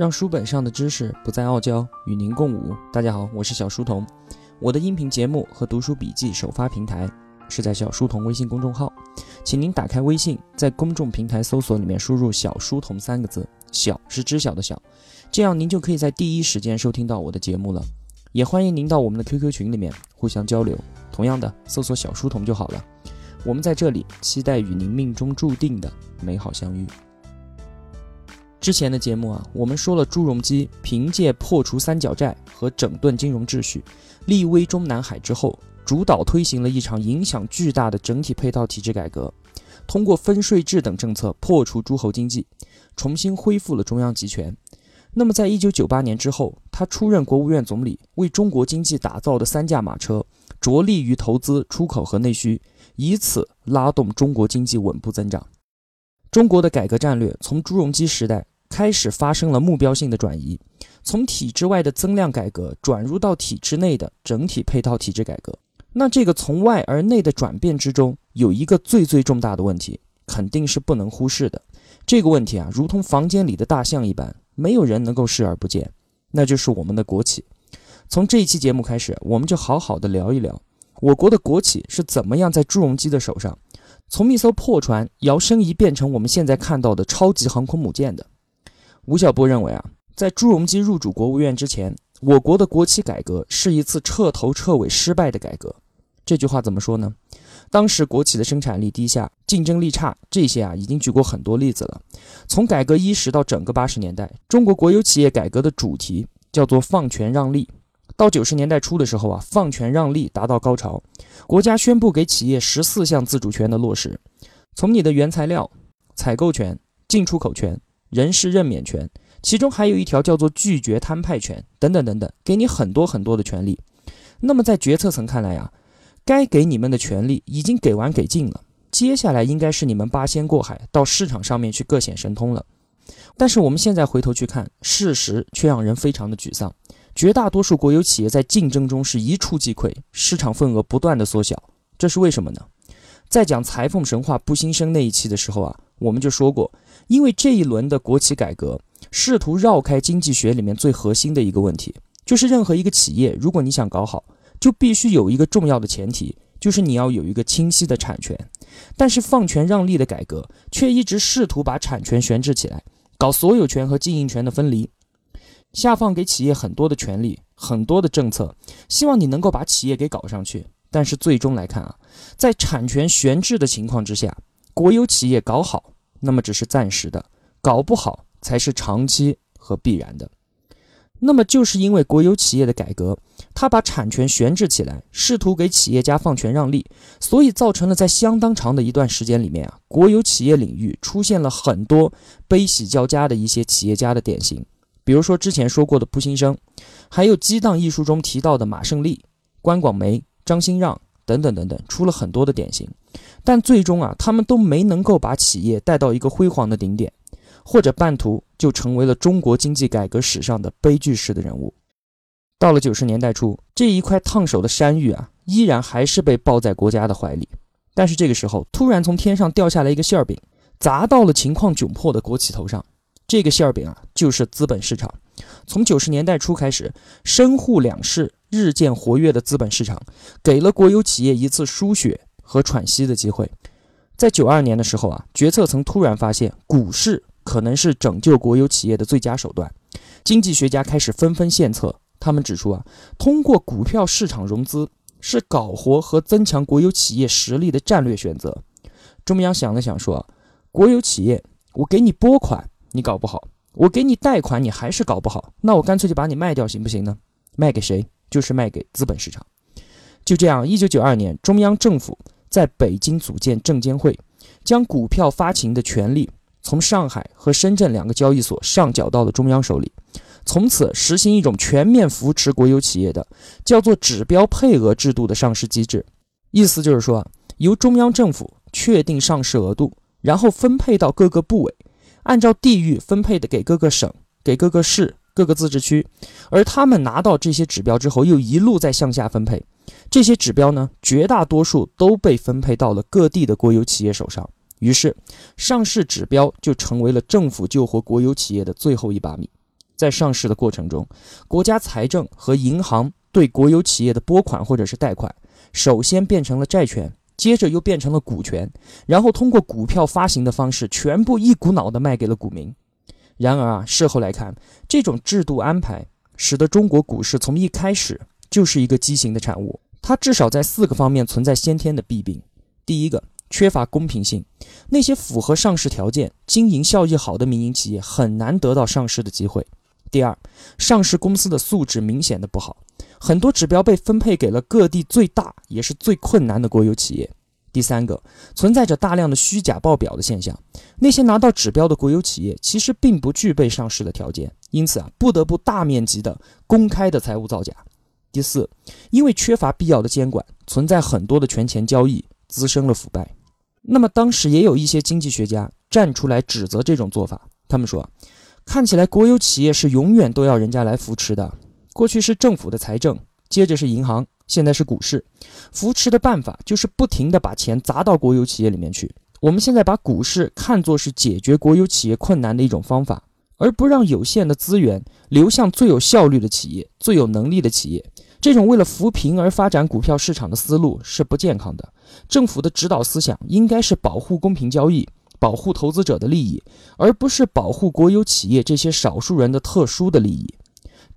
让书本上的知识不再傲娇，与您共舞。大家好，我是小书童。我的音频节目和读书笔记首发平台是在小书童微信公众号，请您打开微信，在公众平台搜索里面输入“小书童”三个字，小是知晓的小，这样您就可以在第一时间收听到我的节目了。也欢迎您到我们的 QQ 群里面互相交流。同样的，搜索“小书童”就好了。我们在这里期待与您命中注定的美好相遇。之前的节目啊，我们说了朱镕基凭借破除三角债和整顿金融秩序，立威中南海之后，主导推行了一场影响巨大的整体配套体制改革，通过分税制等政策破除诸侯经济，重新恢复了中央集权。那么，在一九九八年之后，他出任国务院总理，为中国经济打造的三驾马车，着力于投资、出口和内需，以此拉动中国经济稳步增长。中国的改革战略从朱镕基时代。开始发生了目标性的转移，从体制外的增量改革转入到体制内的整体配套体制改革。那这个从外而内的转变之中，有一个最最重大的问题，肯定是不能忽视的。这个问题啊，如同房间里的大象一般，没有人能够视而不见，那就是我们的国企。从这一期节目开始，我们就好好的聊一聊我国的国企是怎么样在朱镕基的手上，从一艘破船摇身一变成我们现在看到的超级航空母舰的。吴晓波认为啊，在朱镕基入主国务院之前，我国的国企改革是一次彻头彻尾失败的改革。这句话怎么说呢？当时国企的生产力低下，竞争力差，这些啊已经举过很多例子了。从改革伊始到整个八十年代，中国国有企业改革的主题叫做放权让利。到九十年代初的时候啊，放权让利达到高潮，国家宣布给企业十四项自主权的落实，从你的原材料、采购权、进出口权。人事任免权，其中还有一条叫做拒绝摊派权，等等等等，给你很多很多的权利。那么在决策层看来啊，该给你们的权利已经给完给尽了，接下来应该是你们八仙过海，到市场上面去各显神通了。但是我们现在回头去看，事实却让人非常的沮丧。绝大多数国有企业在竞争中是一触即溃，市场份额不断的缩小，这是为什么呢？在讲裁缝神话不兴生那一期的时候啊，我们就说过。因为这一轮的国企改革试图绕开经济学里面最核心的一个问题，就是任何一个企业，如果你想搞好，就必须有一个重要的前提，就是你要有一个清晰的产权。但是放权让利的改革却一直试图把产权悬置起来，搞所有权和经营权的分离，下放给企业很多的权利、很多的政策，希望你能够把企业给搞上去。但是最终来看啊，在产权悬置的情况之下，国有企业搞好。那么只是暂时的，搞不好才是长期和必然的。那么就是因为国有企业的改革，它把产权悬置起来，试图给企业家放权让利，所以造成了在相当长的一段时间里面啊，国有企业领域出现了很多悲喜交加的一些企业家的典型。比如说之前说过的布新生，还有《激荡》一书中提到的马胜利、关广梅、张新让等等等等，出了很多的典型。但最终啊，他们都没能够把企业带到一个辉煌的顶点，或者半途就成为了中国经济改革史上的悲剧式的人物。到了九十年代初，这一块烫手的山芋啊，依然还是被抱在国家的怀里。但是这个时候，突然从天上掉下来一个馅儿饼，砸到了情况窘迫的国企头上。这个馅儿饼啊，就是资本市场。从九十年代初开始，深沪两市日渐活跃的资本市场，给了国有企业一次输血。和喘息的机会，在九二年的时候啊，决策层突然发现股市可能是拯救国有企业的最佳手段。经济学家开始纷纷献策，他们指出啊，通过股票市场融资是搞活和增强国有企业实力的战略选择。中央想了想说，国有企业，我给你拨款你搞不好，我给你贷款你还是搞不好，那我干脆就把你卖掉行不行呢？卖给谁？就是卖给资本市场。就这样，一九九二年，中央政府。在北京组建证监会，将股票发行的权利从上海和深圳两个交易所上缴到了中央手里，从此实行一种全面扶持国有企业的叫做指标配额制度的上市机制。意思就是说，由中央政府确定上市额度，然后分配到各个部委，按照地域分配的给各个省、给各个市、各个自治区，而他们拿到这些指标之后，又一路在向下分配。这些指标呢，绝大多数都被分配到了各地的国有企业手上，于是上市指标就成为了政府救活国有企业的最后一把米。在上市的过程中，国家财政和银行对国有企业的拨款或者是贷款，首先变成了债权，接着又变成了股权，然后通过股票发行的方式，全部一股脑的卖给了股民。然而啊，事后来看，这种制度安排使得中国股市从一开始就是一个畸形的产物。它至少在四个方面存在先天的弊病。第一个，缺乏公平性，那些符合上市条件、经营效益好的民营企业很难得到上市的机会。第二，上市公司的素质明显的不好，很多指标被分配给了各地最大也是最困难的国有企业。第三个，存在着大量的虚假报表的现象，那些拿到指标的国有企业其实并不具备上市的条件，因此啊，不得不大面积的公开的财务造假。第四，因为缺乏必要的监管，存在很多的权钱交易，滋生了腐败。那么当时也有一些经济学家站出来指责这种做法，他们说。看起来国有企业是永远都要人家来扶持的。过去是政府的财政，接着是银行，现在是股市。扶持的办法就是不停地把钱砸到国有企业里面去。我们现在把股市看作是解决国有企业困难的一种方法，而不让有限的资源流向最有效率的企业、最有能力的企业。这种为了扶贫而发展股票市场的思路是不健康的。政府的指导思想应该是保护公平交易。保护投资者的利益，而不是保护国有企业这些少数人的特殊的利益。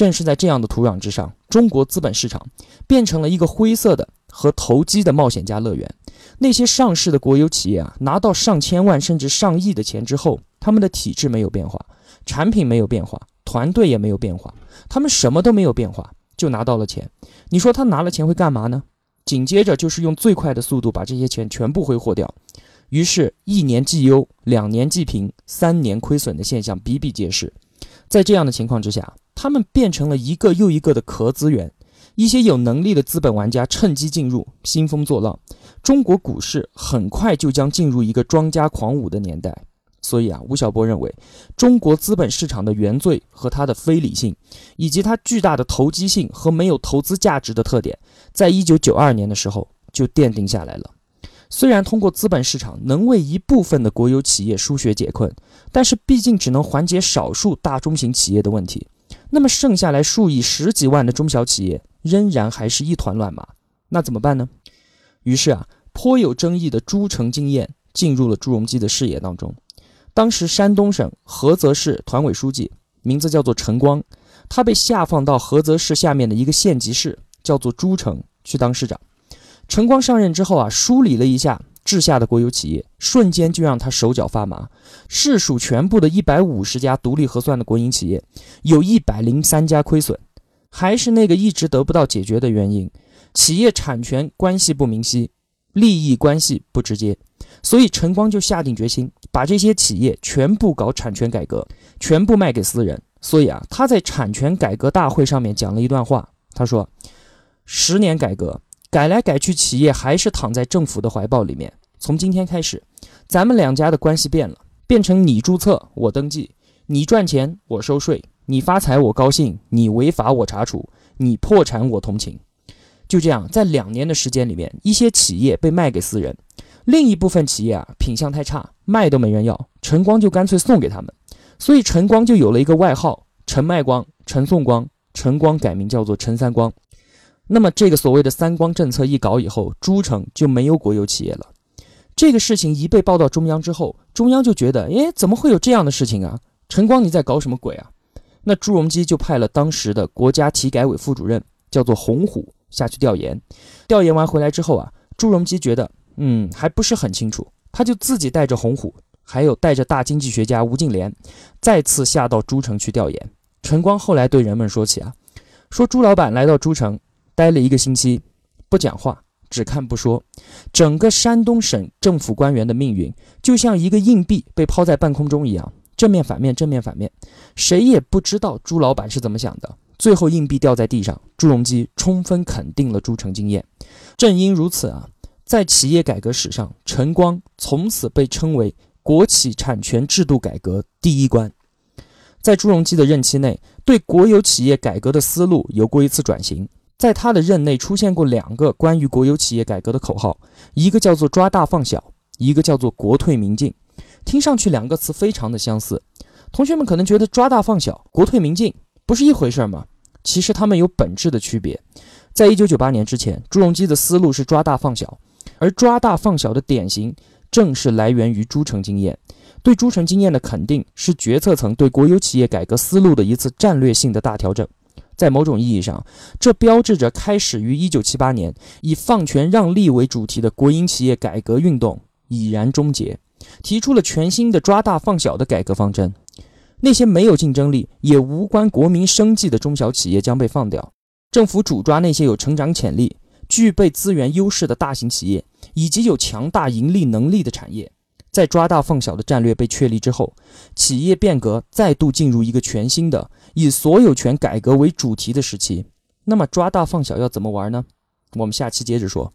正是在这样的土壤之上，中国资本市场变成了一个灰色的和投机的冒险家乐园。那些上市的国有企业啊，拿到上千万甚至上亿的钱之后，他们的体制没有变化，产品没有变化，团队也没有变化，他们什么都没有变化，就拿到了钱。你说他拿了钱会干嘛呢？紧接着就是用最快的速度把这些钱全部挥霍掉。于是，一年绩优、两年绩平、三年亏损的现象比比皆是。在这样的情况之下，他们变成了一个又一个的壳资源，一些有能力的资本玩家趁机进入，兴风作浪。中国股市很快就将进入一个庄家狂舞的年代。所以啊，吴晓波认为，中国资本市场的原罪和它的非理性，以及它巨大的投机性和没有投资价值的特点，在一九九二年的时候就奠定下来了。虽然通过资本市场能为一部分的国有企业输血解困，但是毕竟只能缓解少数大中型企业的问题。那么剩下来数以十几万的中小企业仍然还是一团乱麻。那怎么办呢？于是啊，颇有争议的诸城经验进入了朱镕基的视野当中。当时山东省菏泽市团委书记名字叫做陈光，他被下放到菏泽市下面的一个县级市，叫做诸城去当市长。陈光上任之后啊，梳理了一下治下的国有企业，瞬间就让他手脚发麻。市属全部的一百五十家独立核算的国营企业，有一百零三家亏损，还是那个一直得不到解决的原因：企业产权关系不明晰，利益关系不直接。所以陈光就下定决心，把这些企业全部搞产权改革，全部卖给私人。所以啊，他在产权改革大会上面讲了一段话，他说：“十年改革。”改来改去，企业还是躺在政府的怀抱里面。从今天开始，咱们两家的关系变了，变成你注册我登记，你赚钱我收税，你发财我高兴，你违法我查处，你破产我同情。就这样，在两年的时间里面，一些企业被卖给私人，另一部分企业啊品相太差，卖都没人要，陈光就干脆送给他们。所以陈光就有了一个外号：陈卖光、陈送光。陈光改名叫做陈三光。那么，这个所谓的“三光”政策一搞以后，诸城就没有国有企业了。这个事情一被报到中央之后，中央就觉得，哎，怎么会有这样的事情啊？陈光，你在搞什么鬼啊？那朱镕基就派了当时的国家体改委副主任，叫做洪虎，下去调研。调研完回来之后啊，朱镕基觉得，嗯，还不是很清楚，他就自己带着洪虎，还有带着大经济学家吴敬琏，再次下到诸城去调研。陈光后来对人们说起啊，说朱老板来到诸城。待了一个星期，不讲话，只看不说。整个山东省政府官员的命运就像一个硬币被抛在半空中一样，正面反面，正面反面，谁也不知道朱老板是怎么想的。最后硬币掉在地上，朱镕基充分肯定了朱成经验。正因如此啊，在企业改革史上，陈光从此被称为国企产权制度改革第一关。在朱镕基的任期内，对国有企业改革的思路有过一次转型。在他的任内出现过两个关于国有企业改革的口号，一个叫做“抓大放小”，一个叫做“国退民进”。听上去两个词非常的相似。同学们可能觉得抓大放小、国退民进不是一回事吗？其实他们有本质的区别。在一九九八年之前，朱镕基的思路是抓大放小，而抓大放小的典型正是来源于朱城经验。对朱城经验的肯定，是决策层对国有企业改革思路的一次战略性的大调整。在某种意义上，这标志着开始于一九七八年以放权让利为主题的国营企业改革运动已然终结，提出了全新的抓大放小的改革方针。那些没有竞争力也无关国民生计的中小企业将被放掉，政府主抓那些有成长潜力、具备资源优势的大型企业以及有强大盈利能力的产业。在抓大放小的战略被确立之后，企业变革再度进入一个全新的以所有权改革为主题的时期。那么抓大放小要怎么玩呢？我们下期接着说。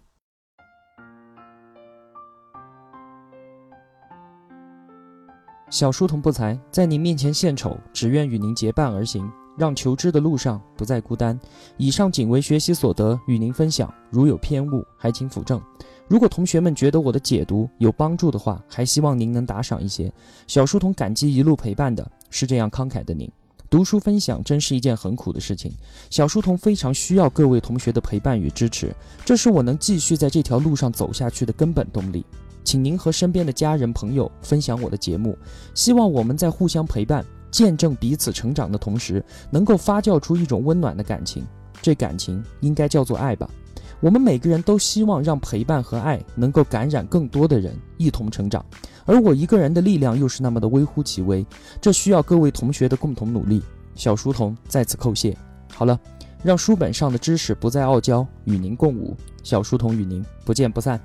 小书童不才，在您面前献丑，只愿与您结伴而行，让求知的路上不再孤单。以上仅为学习所得，与您分享。如有偏误，还请斧正。如果同学们觉得我的解读有帮助的话，还希望您能打赏一些。小书童感激一路陪伴的是这样慷慨的您。读书分享真是一件很苦的事情，小书童非常需要各位同学的陪伴与支持，这是我能继续在这条路上走下去的根本动力。请您和身边的家人朋友分享我的节目，希望我们在互相陪伴、见证彼此成长的同时，能够发酵出一种温暖的感情。这感情应该叫做爱吧。我们每个人都希望让陪伴和爱能够感染更多的人，一同成长。而我一个人的力量又是那么的微乎其微，这需要各位同学的共同努力。小书童在此叩谢。好了，让书本上的知识不再傲娇，与您共舞。小书童与您不见不散。